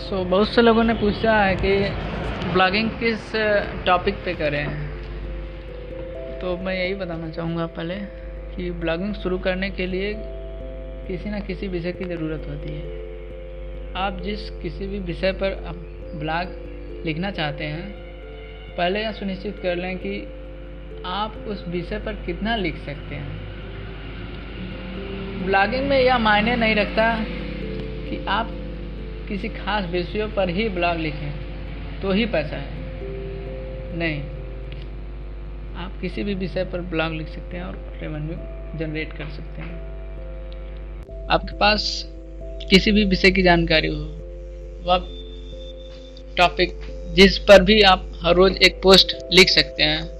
सो so, बहुत से लोगों ने पूछा है कि ब्लॉगिंग किस टॉपिक पे करें? तो मैं यही बताना चाहूँगा पहले कि ब्लॉगिंग शुरू करने के लिए किसी न किसी विषय की ज़रूरत होती है। आप जिस किसी भी विषय पर ब्लॉग लिखना चाहते हैं पहले यह सुनिश्चित कर लें कि आप उस विषय पर कितना लिख सकते हैं। ब्लॉगिंग में यह मायने नहीं रखता कि आप किसी खास विषयों पर ही ब्लॉग लिखें तो ही पैसा है। नहीं, आप किसी भी विषय पर ब्लॉग लिख सकते हैं और रेवेन्यू जनरेट कर सकते हैं। आपके पास किसी भी विषय की जानकारी हो वह टॉपिक जिस पर भी आप हर रोज एक पोस्ट लिख सकते हैं